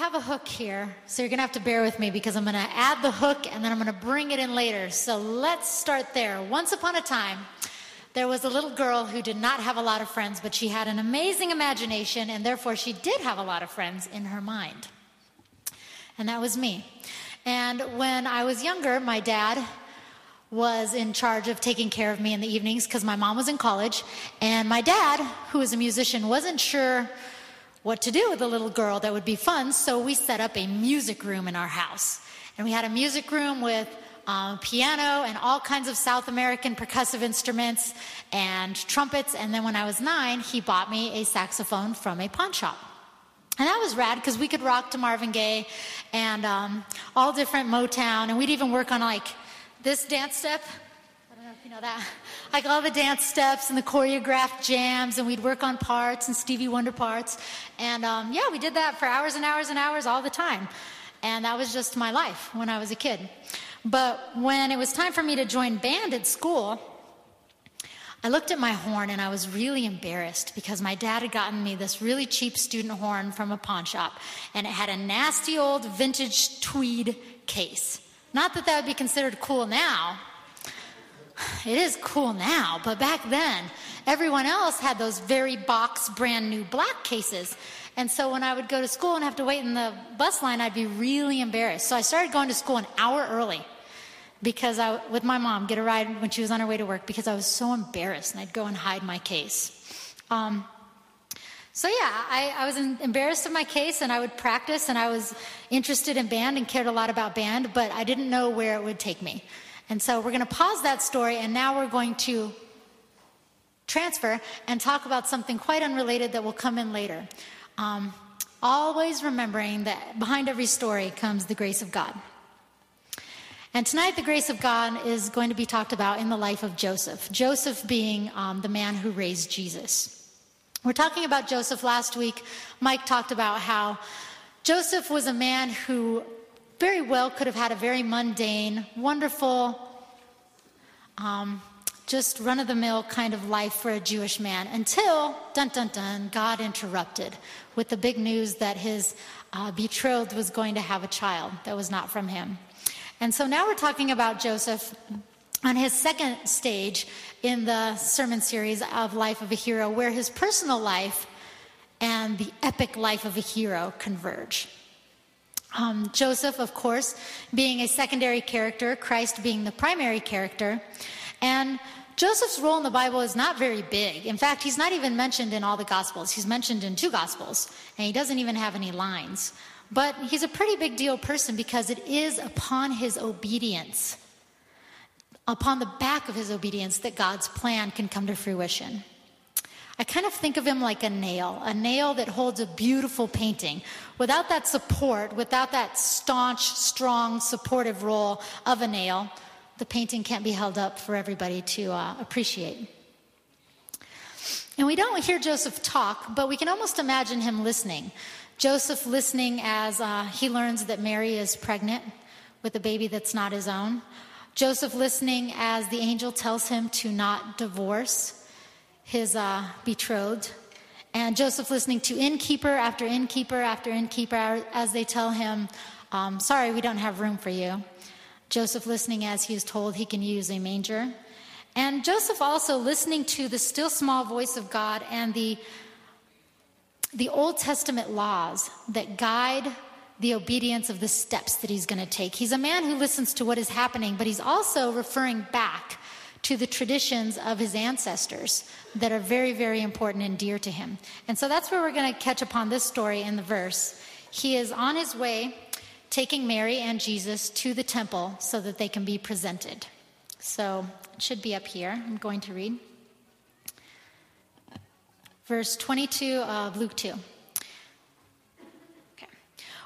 have a hook here, so you're going to have to bear with me because I'm going to add the hook and then I'm going to bring it in later. So let's start there. Once upon a time, there was a little girl who did not have a lot of friends, but she had an amazing imagination, and therefore she did have a lot of friends in her mind. And that was me. And when I was younger, my dad was in charge of taking care of me in the evenings because my mom was in college. And my dad, who was a musician, wasn't sure what to do with a little girl that would be fun, so we set up a music room in our house. And we had a music room with um, piano and all kinds of South American percussive instruments and trumpets. And then when I was nine, he bought me a saxophone from a pawn shop. And that was rad because we could rock to Marvin Gaye and um, all different Motown. And we'd even work on like this dance step. I don't know if you know that. Like all the dance steps and the choreographed jams. And we'd work on parts and Stevie Wonder parts. And um, yeah, we did that for hours and hours and hours all the time. And that was just my life when I was a kid. But when it was time for me to join band at school, I looked at my horn and I was really embarrassed because my dad had gotten me this really cheap student horn from a pawn shop and it had a nasty old vintage tweed case. Not that that would be considered cool now. It is cool now, but back then, everyone else had those very box brand new black cases. And so when I would go to school and have to wait in the bus line, I'd be really embarrassed. So I started going to school an hour early because I, with my mom, get a ride when she was on her way to work because I was so embarrassed and I'd go and hide my case. Um, so yeah, I, I was embarrassed of my case and I would practice and I was interested in band and cared a lot about band, but I didn't know where it would take me. And so we're going to pause that story and now we're going to transfer and talk about something quite unrelated that will come in later. Um, always remembering that behind every story comes the grace of God. And tonight, the grace of God is going to be talked about in the life of Joseph. Joseph being um, the man who raised Jesus. We're talking about Joseph last week. Mike talked about how Joseph was a man who very well could have had a very mundane, wonderful, um, just run of the mill kind of life for a Jewish man until, dun dun dun, God interrupted with the big news that his uh, betrothed was going to have a child that was not from him. And so now we're talking about Joseph on his second stage in the sermon series of Life of a Hero, where his personal life and the epic life of a hero converge. Um, Joseph, of course, being a secondary character, Christ being the primary character. And Joseph's role in the Bible is not very big. In fact, he's not even mentioned in all the Gospels. He's mentioned in two Gospels, and he doesn't even have any lines. But he's a pretty big deal person because it is upon his obedience, upon the back of his obedience, that God's plan can come to fruition. I kind of think of him like a nail, a nail that holds a beautiful painting. Without that support, without that staunch, strong, supportive role of a nail, the painting can't be held up for everybody to uh, appreciate. And we don't hear Joseph talk, but we can almost imagine him listening. Joseph listening as uh, he learns that Mary is pregnant with a baby that's not his own. Joseph listening as the angel tells him to not divorce his uh, betrothed. And Joseph listening to innkeeper after innkeeper after innkeeper as they tell him, um, Sorry, we don't have room for you. Joseph listening as he is told he can use a manger. And Joseph also listening to the still small voice of God and the the Old Testament laws that guide the obedience of the steps that he's going to take. He's a man who listens to what is happening, but he's also referring back to the traditions of his ancestors that are very, very important and dear to him. And so that's where we're going to catch upon this story in the verse. He is on his way taking Mary and Jesus to the temple so that they can be presented. So it should be up here. I'm going to read verse 22 of Luke 2.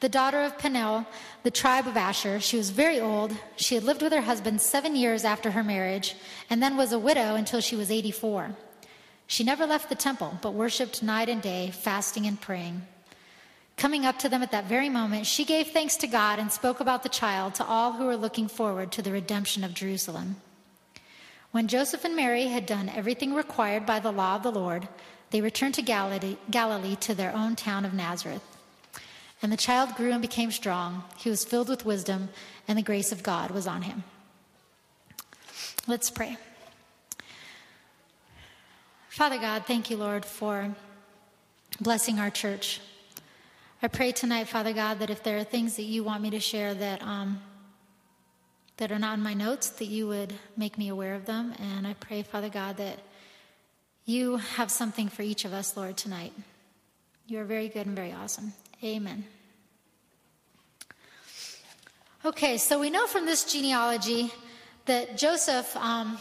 the daughter of Penuel, the tribe of Asher. She was very old. She had lived with her husband seven years after her marriage, and then was a widow until she was 84. She never left the temple, but worshiped night and day, fasting and praying. Coming up to them at that very moment, she gave thanks to God and spoke about the child to all who were looking forward to the redemption of Jerusalem. When Joseph and Mary had done everything required by the law of the Lord, they returned to Galilee, Galilee to their own town of Nazareth. And the child grew and became strong. He was filled with wisdom, and the grace of God was on him. Let's pray. Father God, thank you, Lord, for blessing our church. I pray tonight, Father God, that if there are things that you want me to share that um, that are not in my notes, that you would make me aware of them. And I pray, Father God, that you have something for each of us, Lord, tonight. You are very good and very awesome. Amen. Okay, so we know from this genealogy that Joseph um,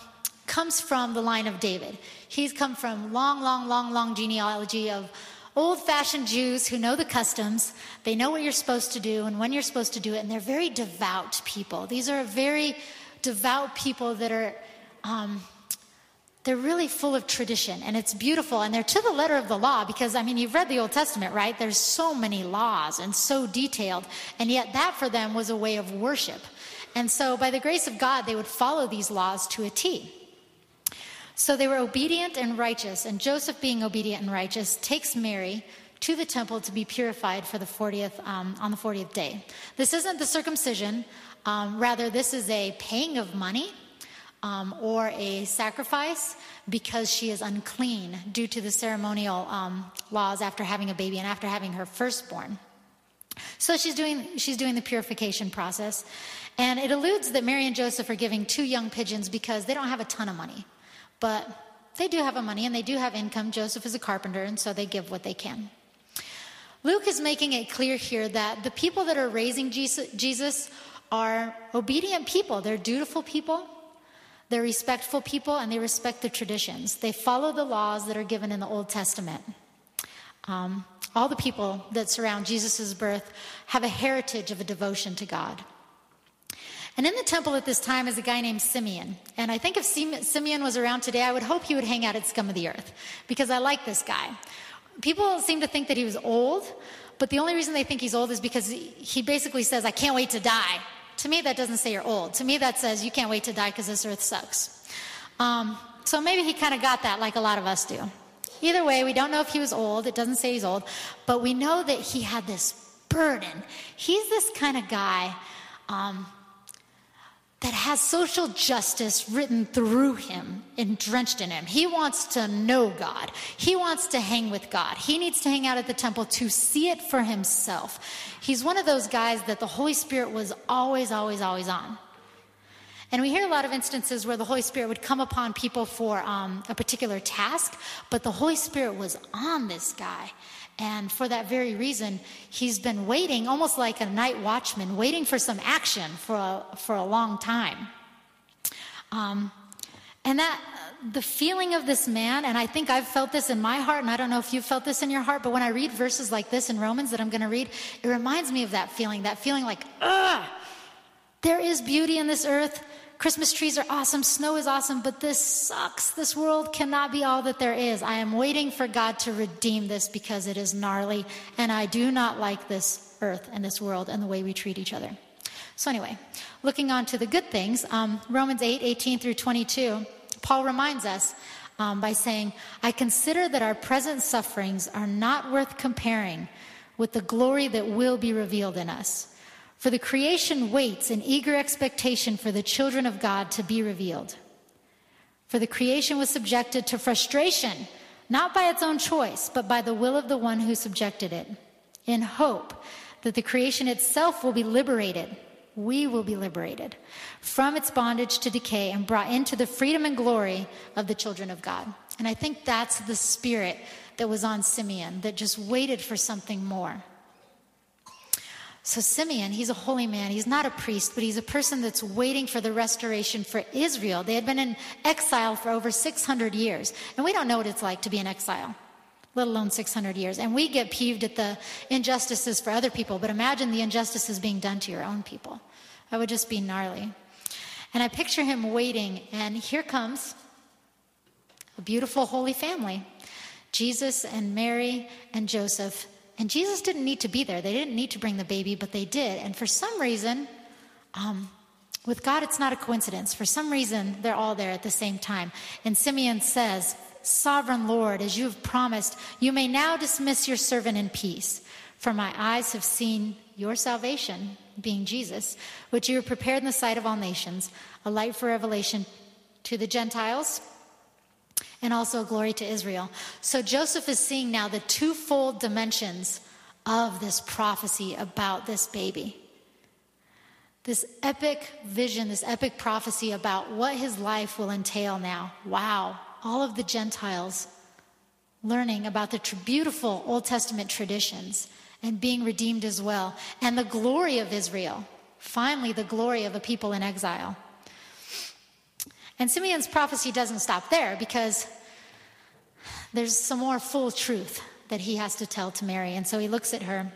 comes from the line of David. He's come from long, long, long, long genealogy of old fashioned Jews who know the customs. They know what you're supposed to do and when you're supposed to do it, and they're very devout people. These are very devout people that are. Um, they're really full of tradition and it's beautiful and they're to the letter of the law because i mean you've read the old testament right? There's so many laws and so detailed and yet that for them was a way of worship. And so by the grace of god they would follow these laws to a t. So they were obedient and righteous, and Joseph, being obedient and righteous, takes Mary to the temple to be purified for the 40th um, on the 40th day. This isn't the circumcision, um, rather, this is a paying of money um, or a sacrifice because she is unclean due to the ceremonial um, laws after having a baby and after having her firstborn. So she's doing, she's doing the purification process. And it alludes that Mary and Joseph are giving two young pigeons because they don't have a ton of money. But they do have a money and they do have income. Joseph is a carpenter, and so they give what they can. Luke is making it clear here that the people that are raising Jesus are obedient people. They're dutiful people, they're respectful people, and they respect the traditions. They follow the laws that are given in the Old Testament. Um, all the people that surround Jesus' birth have a heritage of a devotion to God. And in the temple at this time is a guy named Simeon. And I think if Simeon was around today, I would hope he would hang out at Scum of the Earth because I like this guy. People seem to think that he was old, but the only reason they think he's old is because he basically says, I can't wait to die. To me, that doesn't say you're old. To me, that says you can't wait to die because this earth sucks. Um, so maybe he kind of got that like a lot of us do. Either way, we don't know if he was old. It doesn't say he's old, but we know that he had this burden. He's this kind of guy. Um, that has social justice written through him and drenched in him. He wants to know God. He wants to hang with God. He needs to hang out at the temple to see it for himself. He's one of those guys that the Holy Spirit was always, always, always on. And we hear a lot of instances where the Holy Spirit would come upon people for um, a particular task, but the Holy Spirit was on this guy. And for that very reason, he's been waiting, almost like a night watchman, waiting for some action for a, for a long time. Um, and that, the feeling of this man, and I think I've felt this in my heart, and I don't know if you've felt this in your heart, but when I read verses like this in Romans that I'm going to read, it reminds me of that feeling, that feeling like, ugh, there is beauty in this earth. Christmas trees are awesome, snow is awesome, but this sucks. This world cannot be all that there is. I am waiting for God to redeem this because it is gnarly, and I do not like this earth and this world and the way we treat each other. So, anyway, looking on to the good things, um, Romans 8 18 through 22, Paul reminds us um, by saying, I consider that our present sufferings are not worth comparing with the glory that will be revealed in us. For the creation waits in eager expectation for the children of God to be revealed. For the creation was subjected to frustration, not by its own choice, but by the will of the one who subjected it, in hope that the creation itself will be liberated. We will be liberated from its bondage to decay and brought into the freedom and glory of the children of God. And I think that's the spirit that was on Simeon that just waited for something more. So, Simeon, he's a holy man. He's not a priest, but he's a person that's waiting for the restoration for Israel. They had been in exile for over 600 years. And we don't know what it's like to be in exile, let alone 600 years. And we get peeved at the injustices for other people, but imagine the injustices being done to your own people. That would just be gnarly. And I picture him waiting, and here comes a beautiful holy family Jesus and Mary and Joseph. And Jesus didn't need to be there. They didn't need to bring the baby, but they did. And for some reason, um, with God, it's not a coincidence. For some reason, they're all there at the same time. And Simeon says, Sovereign Lord, as you have promised, you may now dismiss your servant in peace. For my eyes have seen your salvation, being Jesus, which you have prepared in the sight of all nations, a light for revelation to the Gentiles and also glory to Israel. So Joseph is seeing now the twofold dimensions of this prophecy about this baby. This epic vision, this epic prophecy about what his life will entail now. Wow, all of the Gentiles learning about the tr- beautiful Old Testament traditions and being redeemed as well, and the glory of Israel. Finally, the glory of a people in exile. And Simeon's prophecy doesn't stop there because there's some more full truth that he has to tell to Mary. And so he looks at her.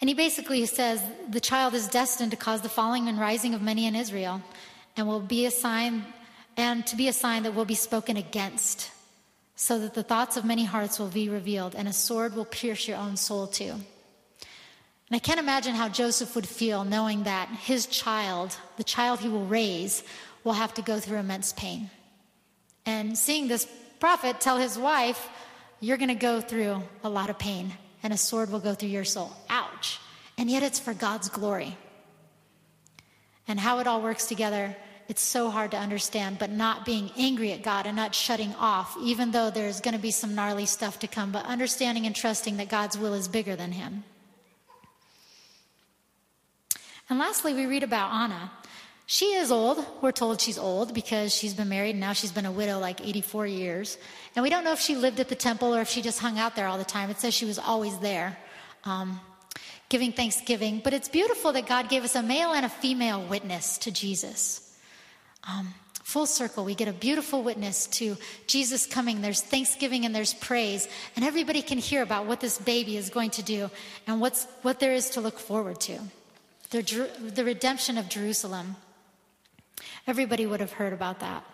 And he basically says, The child is destined to cause the falling and rising of many in Israel, and will be a sign, and to be a sign that will be spoken against, so that the thoughts of many hearts will be revealed, and a sword will pierce your own soul too. And I can't imagine how Joseph would feel knowing that his child, the child he will raise, will have to go through immense pain. And seeing this prophet tell his wife, You're going to go through a lot of pain, and a sword will go through your soul. Ouch. And yet it's for God's glory. And how it all works together, it's so hard to understand, but not being angry at God and not shutting off, even though there's going to be some gnarly stuff to come, but understanding and trusting that God's will is bigger than him. And lastly, we read about Anna. She is old. We're told she's old because she's been married and now she's been a widow like 84 years. And we don't know if she lived at the temple or if she just hung out there all the time. It says she was always there um, giving thanksgiving. But it's beautiful that God gave us a male and a female witness to Jesus. Um, full circle, we get a beautiful witness to Jesus coming. There's thanksgiving and there's praise, and everybody can hear about what this baby is going to do and what's, what there is to look forward to. The, the redemption of Jerusalem. Everybody would have heard about that.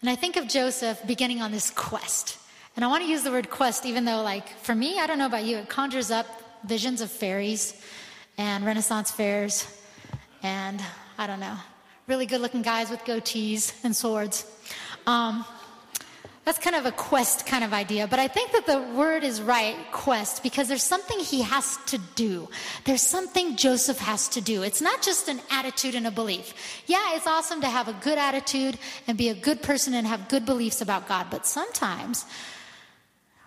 And I think of Joseph beginning on this quest. And I want to use the word quest, even though, like, for me, I don't know about you, it conjures up visions of fairies and Renaissance fairs and, I don't know, really good looking guys with goatees and swords. Um, that's kind of a quest kind of idea, but I think that the word is right, quest, because there's something he has to do. There's something Joseph has to do. It's not just an attitude and a belief. Yeah, it's awesome to have a good attitude and be a good person and have good beliefs about God, but sometimes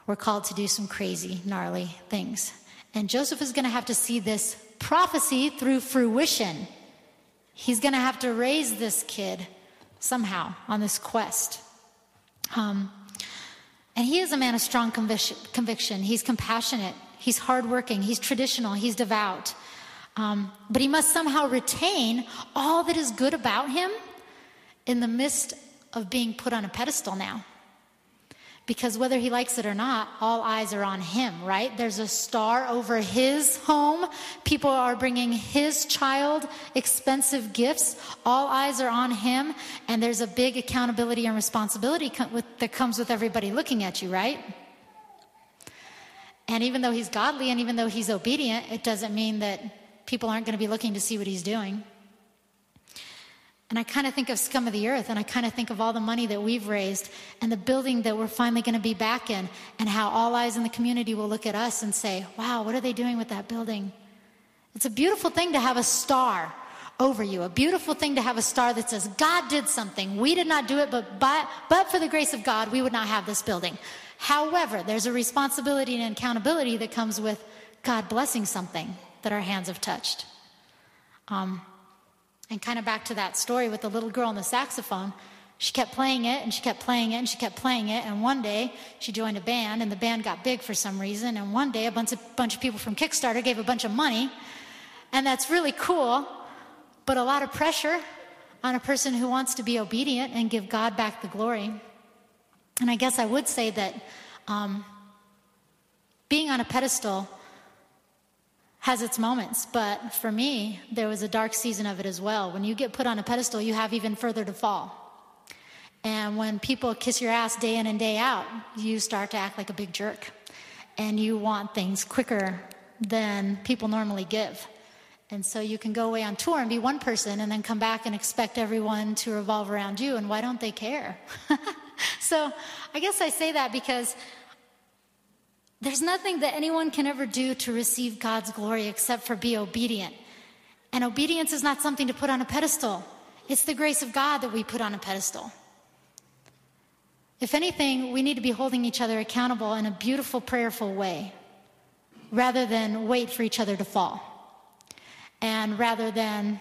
we're called to do some crazy, gnarly things. And Joseph is going to have to see this prophecy through fruition. He's going to have to raise this kid somehow on this quest. Um, and he is a man of strong conviction. He's compassionate. He's hardworking. He's traditional. He's devout. Um, but he must somehow retain all that is good about him in the midst of being put on a pedestal now. Because whether he likes it or not, all eyes are on him, right? There's a star over his home. People are bringing his child expensive gifts. All eyes are on him. And there's a big accountability and responsibility that comes with everybody looking at you, right? And even though he's godly and even though he's obedient, it doesn't mean that people aren't going to be looking to see what he's doing. And I kind of think of scum of the earth, and I kind of think of all the money that we've raised and the building that we're finally going to be back in, and how all eyes in the community will look at us and say, Wow, what are they doing with that building? It's a beautiful thing to have a star over you, a beautiful thing to have a star that says, God did something. We did not do it, but, by, but for the grace of God, we would not have this building. However, there's a responsibility and accountability that comes with God blessing something that our hands have touched. Um, and kind of back to that story with the little girl on the saxophone. She kept playing it and she kept playing it and she kept playing it. And one day she joined a band and the band got big for some reason. And one day a bunch of, bunch of people from Kickstarter gave a bunch of money. And that's really cool, but a lot of pressure on a person who wants to be obedient and give God back the glory. And I guess I would say that um, being on a pedestal has its moments, but for me, there was a dark season of it as well. When you get put on a pedestal, you have even further to fall. And when people kiss your ass day in and day out, you start to act like a big jerk. And you want things quicker than people normally give. And so you can go away on tour and be one person and then come back and expect everyone to revolve around you. And why don't they care? so I guess I say that because there's nothing that anyone can ever do to receive God's glory except for be obedient. And obedience is not something to put on a pedestal, it's the grace of God that we put on a pedestal. If anything, we need to be holding each other accountable in a beautiful, prayerful way rather than wait for each other to fall. And rather than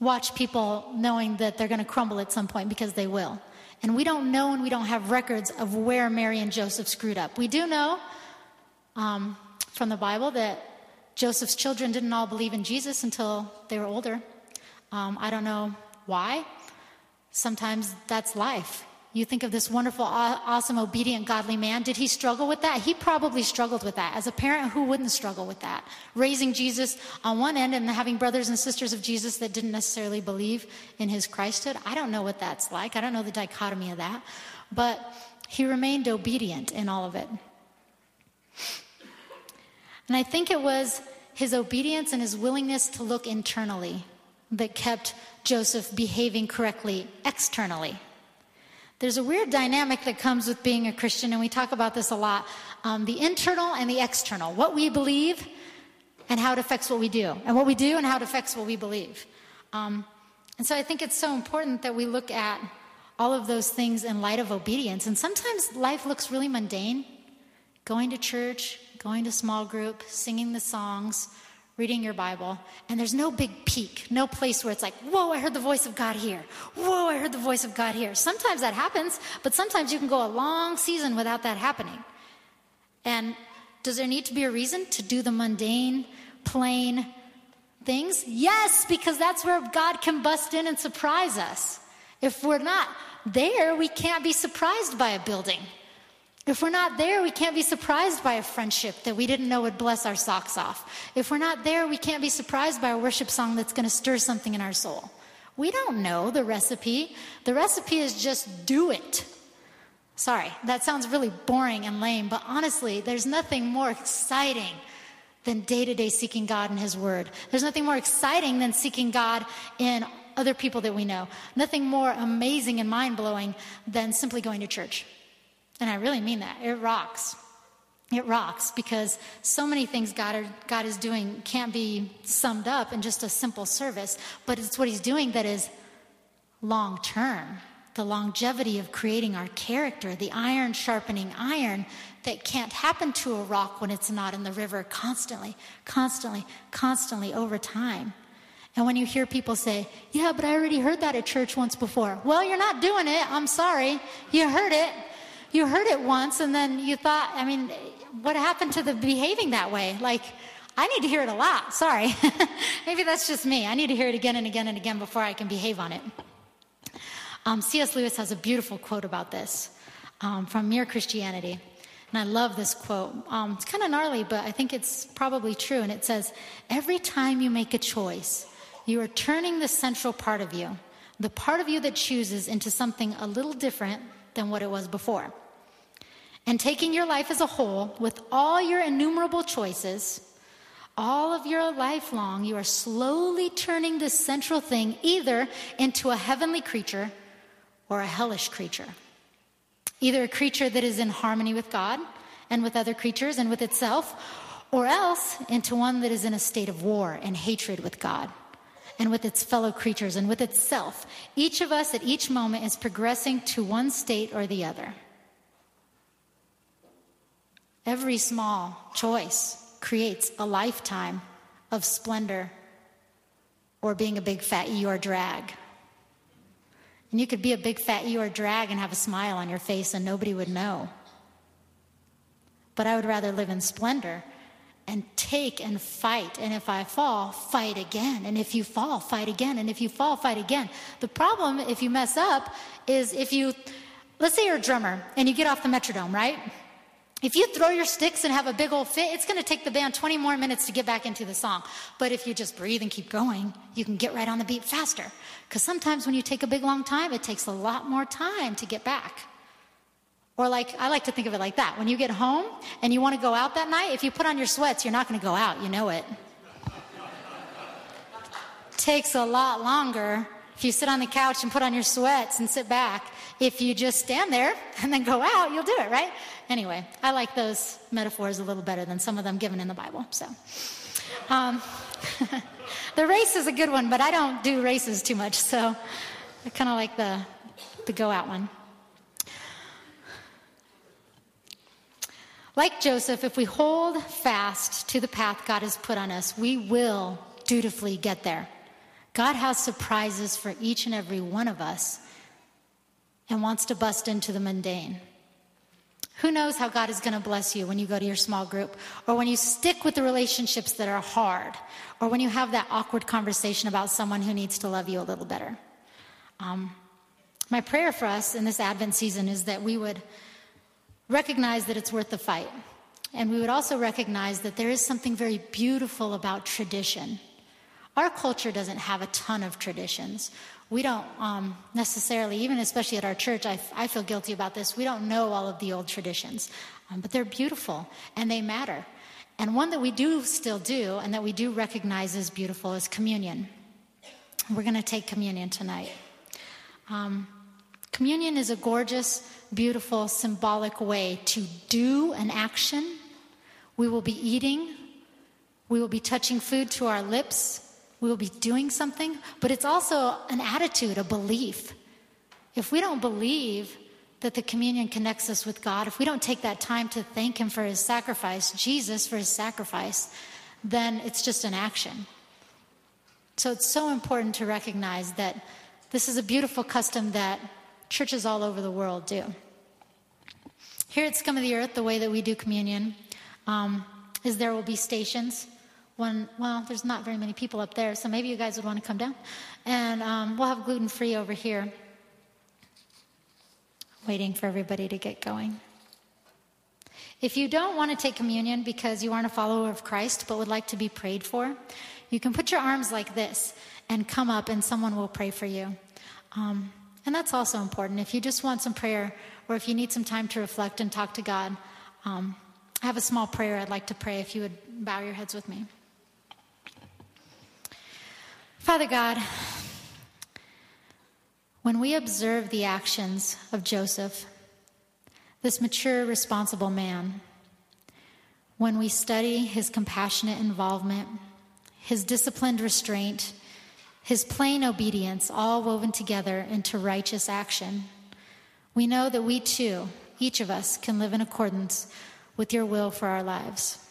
watch people knowing that they're going to crumble at some point because they will. And we don't know and we don't have records of where Mary and Joseph screwed up. We do know um, from the Bible that Joseph's children didn't all believe in Jesus until they were older. Um, I don't know why. Sometimes that's life. You think of this wonderful, awesome, obedient, godly man. Did he struggle with that? He probably struggled with that. As a parent, who wouldn't struggle with that? Raising Jesus on one end and having brothers and sisters of Jesus that didn't necessarily believe in his Christhood. I don't know what that's like. I don't know the dichotomy of that. But he remained obedient in all of it. And I think it was his obedience and his willingness to look internally that kept Joseph behaving correctly externally. There's a weird dynamic that comes with being a Christian, and we talk about this a lot um, the internal and the external, what we believe and how it affects what we do, and what we do and how it affects what we believe. Um, and so I think it's so important that we look at all of those things in light of obedience. And sometimes life looks really mundane going to church, going to small group, singing the songs, reading your Bible, and there's no big peak, no place where it's like, whoa, I heard the voice of God here. Whoa, I heard the voice of God here. Sometimes that happens, but sometimes you can go a long season without that happening. And does there need to be a reason to do the mundane, plain things? Yes, because that's where God can bust in and surprise us. If we're not there, we can't be surprised by a building. If we're not there, we can't be surprised by a friendship that we didn't know would bless our socks off. If we're not there, we can't be surprised by a worship song that's going to stir something in our soul. We don't know the recipe. The recipe is just do it. Sorry, that sounds really boring and lame, but honestly, there's nothing more exciting than day to day seeking God in His Word. There's nothing more exciting than seeking God in other people that we know. Nothing more amazing and mind blowing than simply going to church. And I really mean that. It rocks. It rocks because so many things God, are, God is doing can't be summed up in just a simple service, but it's what He's doing that is long term. The longevity of creating our character, the iron sharpening iron that can't happen to a rock when it's not in the river constantly, constantly, constantly over time. And when you hear people say, Yeah, but I already heard that at church once before. Well, you're not doing it. I'm sorry. You heard it you heard it once and then you thought, I mean, what happened to the behaving that way? Like, I need to hear it a lot. Sorry. Maybe that's just me. I need to hear it again and again and again before I can behave on it. Um, C.S. Lewis has a beautiful quote about this um, from Mere Christianity. And I love this quote. Um, it's kind of gnarly, but I think it's probably true. And it says, Every time you make a choice, you are turning the central part of you, the part of you that chooses, into something a little different than what it was before and taking your life as a whole with all your innumerable choices, All of your life long, you are slowly turning this central thing either into a heavenly creature or a hellish creature. Either a creature that is in harmony with God and with other creatures and with itself, or else into one that is in a state of war and hatred with God and with its fellow creatures and with itself. Each of us at each moment is progressing to one state or the other. Every small choice creates a lifetime of splendor or being a big fat Eeyore drag. And you could be a big fat Eeyore drag and have a smile on your face and nobody would know. But I would rather live in splendor and take and fight. And if I fall, fight again. And if you fall, fight again. And if you fall, fight again. The problem, if you mess up, is if you, let's say you're a drummer and you get off the metronome, right? If you throw your sticks and have a big old fit, it's going to take the band 20 more minutes to get back into the song. But if you just breathe and keep going, you can get right on the beat faster. Because sometimes when you take a big long time, it takes a lot more time to get back. Or like, I like to think of it like that. When you get home and you want to go out that night, if you put on your sweats, you're not going to go out. You know it. takes a lot longer if you sit on the couch and put on your sweats and sit back. If you just stand there and then go out, you'll do it, right? Anyway, I like those metaphors a little better than some of them given in the Bible. So, um, the race is a good one, but I don't do races too much, so I kind of like the the go out one. Like Joseph, if we hold fast to the path God has put on us, we will dutifully get there. God has surprises for each and every one of us and wants to bust into the mundane. Who knows how God is going to bless you when you go to your small group, or when you stick with the relationships that are hard, or when you have that awkward conversation about someone who needs to love you a little better. Um, my prayer for us in this Advent season is that we would recognize that it's worth the fight. And we would also recognize that there is something very beautiful about tradition. Our culture doesn't have a ton of traditions. We don't um, necessarily, even especially at our church, I, I, feel guilty about this. We don't know all of the old traditions, um, but they're beautiful and they matter. And one that we do still do and that we do recognize as beautiful is communion. We're going to take communion tonight. Um, communion is a gorgeous, beautiful, symbolic way to do an action. We will be eating, we will be touching food to our lips, we will be doing something, but it's also an attitude, a belief. If we don't believe that the communion connects us with God, if we don't take that time to thank Him for His sacrifice, Jesus for His sacrifice, then it's just an action. So it's so important to recognize that this is a beautiful custom that churches all over the world do. Here at Scum of the Earth, the way that we do communion um, is there will be stations one, well, there's not very many people up there, so maybe you guys would want to come down. And um, we'll have gluten free over here. Waiting for everybody to get going. If you don't want to take communion because you aren't a follower of Christ but would like to be prayed for, you can put your arms like this and come up, and someone will pray for you. Um, and that's also important. If you just want some prayer or if you need some time to reflect and talk to God, um, I have a small prayer I'd like to pray if you would bow your heads with me. Father God, when we observe the actions of Joseph, this mature, responsible man, when we study his compassionate involvement, his disciplined restraint, his plain obedience, all woven together into righteous action, we know that we too, each of us, can live in accordance with your will for our lives.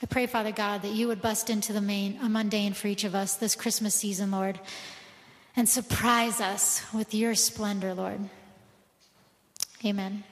I pray, Father God, that you would bust into the main, a mundane for each of us this Christmas season, Lord, and surprise us with your splendor, Lord. Amen.